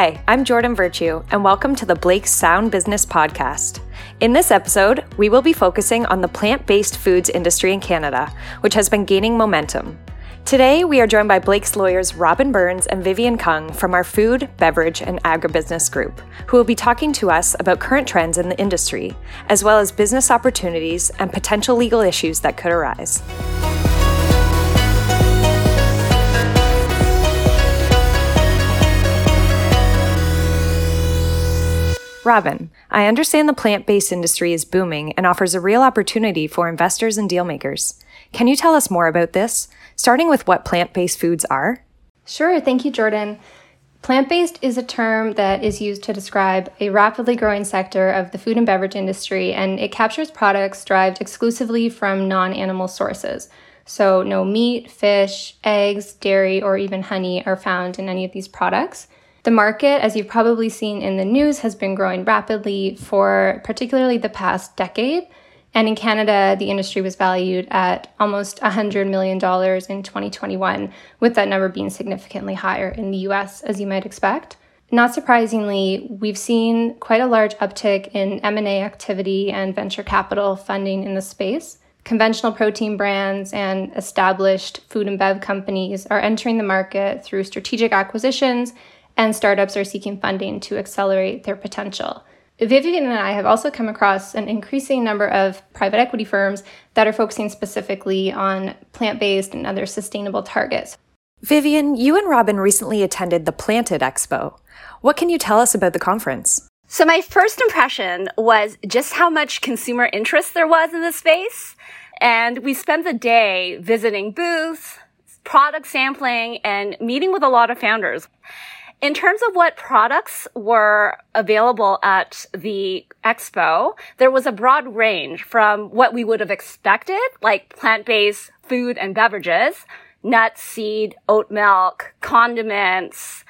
Hi, I'm Jordan Virtue, and welcome to the Blakes Sound Business Podcast. In this episode, we will be focusing on the plant based foods industry in Canada, which has been gaining momentum. Today, we are joined by Blakes lawyers Robin Burns and Vivian Kung from our food, beverage, and agribusiness group, who will be talking to us about current trends in the industry, as well as business opportunities and potential legal issues that could arise. Robin, I understand the plant based industry is booming and offers a real opportunity for investors and dealmakers. Can you tell us more about this, starting with what plant based foods are? Sure, thank you, Jordan. Plant based is a term that is used to describe a rapidly growing sector of the food and beverage industry, and it captures products derived exclusively from non animal sources. So, no meat, fish, eggs, dairy, or even honey are found in any of these products. The market, as you've probably seen in the news, has been growing rapidly for particularly the past decade. And in Canada, the industry was valued at almost $100 million in 2021, with that number being significantly higher in the US, as you might expect. Not surprisingly, we've seen quite a large uptick in M&A activity and venture capital funding in the space. Conventional protein brands and established food and bev companies are entering the market through strategic acquisitions and startups are seeking funding to accelerate their potential. Vivian and I have also come across an increasing number of private equity firms that are focusing specifically on plant based and other sustainable targets. Vivian, you and Robin recently attended the Planted Expo. What can you tell us about the conference? So, my first impression was just how much consumer interest there was in the space. And we spent the day visiting booths, product sampling, and meeting with a lot of founders. In terms of what products were available at the expo, there was a broad range from what we would have expected, like plant-based food and beverages, nuts, seed, oat milk, condiments,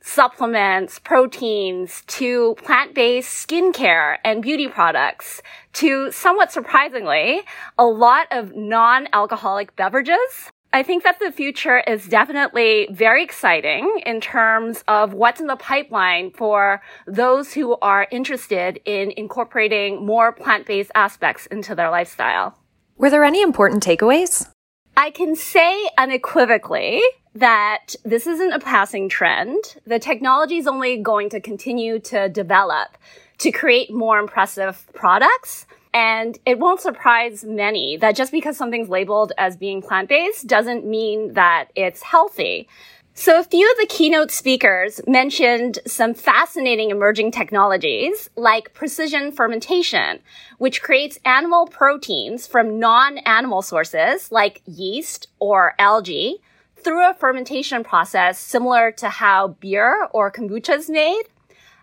supplements, proteins, to plant-based skincare and beauty products, to somewhat surprisingly, a lot of non-alcoholic beverages I think that the future is definitely very exciting in terms of what's in the pipeline for those who are interested in incorporating more plant-based aspects into their lifestyle. Were there any important takeaways? I can say unequivocally that this isn't a passing trend. The technology is only going to continue to develop to create more impressive products and it won't surprise many that just because something's labeled as being plant based doesn't mean that it's healthy. So a few of the keynote speakers mentioned some fascinating emerging technologies like precision fermentation, which creates animal proteins from non-animal sources like yeast or algae through a fermentation process similar to how beer or kombucha is made.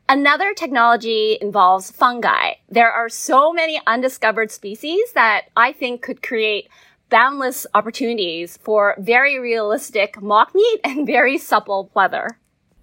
Another technology involves fungi. There are so many undiscovered species that I think could create boundless opportunities for very realistic mock meat and very supple pleather.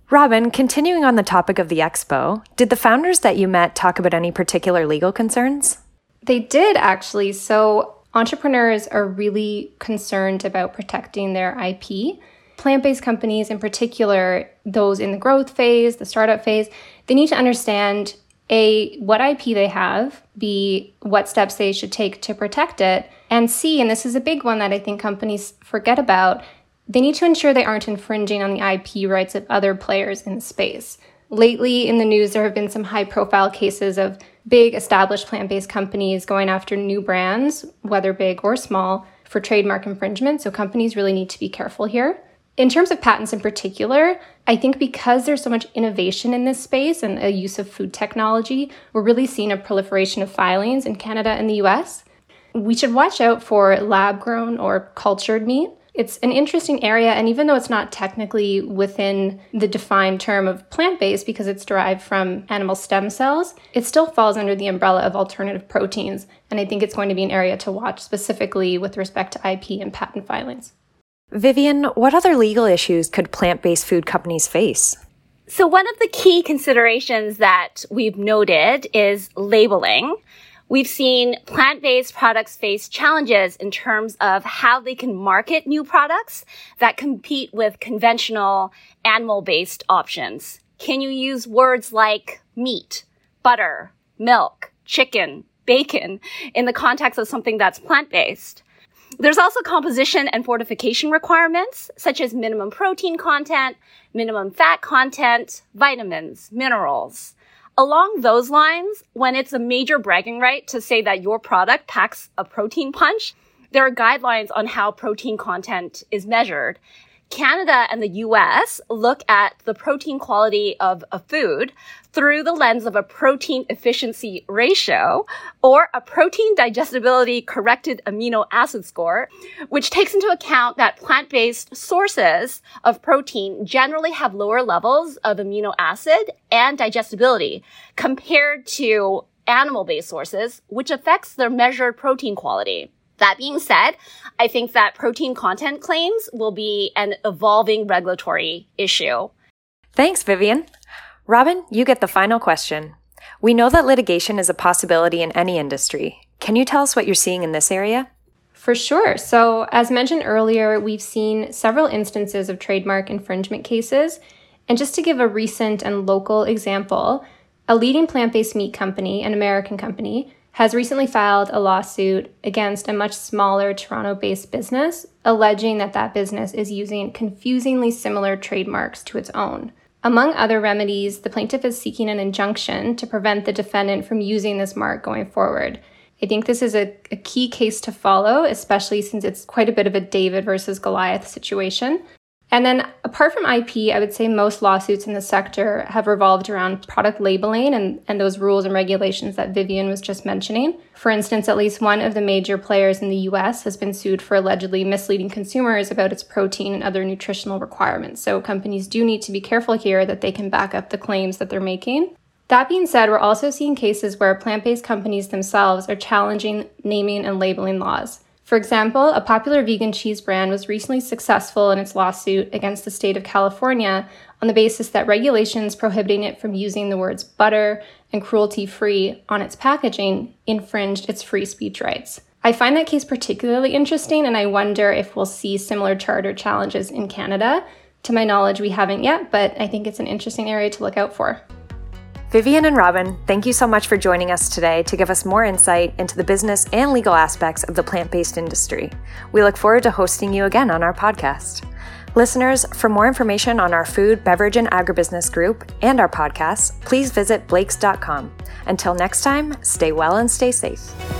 Robin, continuing on the topic of the expo, did the founders that you met talk about any particular legal concerns? They did actually. So, entrepreneurs are really concerned about protecting their IP plant based companies, in particular, those in the growth phase, the startup phase, they need to understand A, what IP they have, B, what steps they should take to protect it, and C, and this is a big one that I think companies forget about, they need to ensure they aren't infringing on the IP rights of other players in the space. Lately in the news, there have been some high profile cases of big established plant based companies going after new brands, whether big or small, for trademark infringement. So companies really need to be careful here. In terms of patents in particular, I think because there's so much innovation in this space and a use of food technology, we're really seeing a proliferation of filings in Canada and the US. We should watch out for lab grown or cultured meat. It's an interesting area, and even though it's not technically within the defined term of plant based because it's derived from animal stem cells, it still falls under the umbrella of alternative proteins. And I think it's going to be an area to watch specifically with respect to IP and patent filings. Vivian, what other legal issues could plant based food companies face? So, one of the key considerations that we've noted is labeling. We've seen plant based products face challenges in terms of how they can market new products that compete with conventional animal based options. Can you use words like meat, butter, milk, chicken, bacon in the context of something that's plant-based? There's also composition and fortification requirements, such as minimum protein content, minimum fat content, vitamins, minerals. Along those lines, when it's a major bragging right to say that your product packs a protein punch, there are guidelines on how protein content is measured. Canada and the US look at the protein quality of a food through the lens of a protein efficiency ratio or a protein digestibility corrected amino acid score, which takes into account that plant-based sources of protein generally have lower levels of amino acid and digestibility compared to animal-based sources, which affects their measured protein quality. That being said, I think that protein content claims will be an evolving regulatory issue. Thanks, Vivian. Robin, you get the final question. We know that litigation is a possibility in any industry. Can you tell us what you're seeing in this area? For sure. So, as mentioned earlier, we've seen several instances of trademark infringement cases. And just to give a recent and local example, a leading plant based meat company, an American company, has recently filed a lawsuit against a much smaller Toronto based business, alleging that that business is using confusingly similar trademarks to its own. Among other remedies, the plaintiff is seeking an injunction to prevent the defendant from using this mark going forward. I think this is a, a, key case to follow, especially since it's quite a bit of a David versus Goliath situation. And then, apart from IP, I would say most lawsuits in the sector have revolved around product labeling and, and those rules and regulations that Vivian was just mentioning. For instance, at least one of the major players in the US has been sued for allegedly misleading consumers about its protein and other nutritional requirements. So, companies do need to be careful here that they can back up the claims that they're making. That being said, we're also seeing cases where plant based companies themselves are challenging naming and labeling laws. For example, a popular vegan cheese brand was recently successful in its lawsuit against the state of California on the basis that regulations prohibiting it from using the words butter and cruelty free on its packaging infringed its free speech rights. I find that case particularly interesting, and I wonder if we'll see similar charter challenges in Canada. To my knowledge, we haven't yet, but I think it's an interesting area to look out for. Vivian and Robin, thank you so much for joining us today to give us more insight into the business and legal aspects of the plant based industry. We look forward to hosting you again on our podcast. Listeners, for more information on our food, beverage, and agribusiness group and our podcasts, please visit blakes.com. Until next time, stay well and stay safe.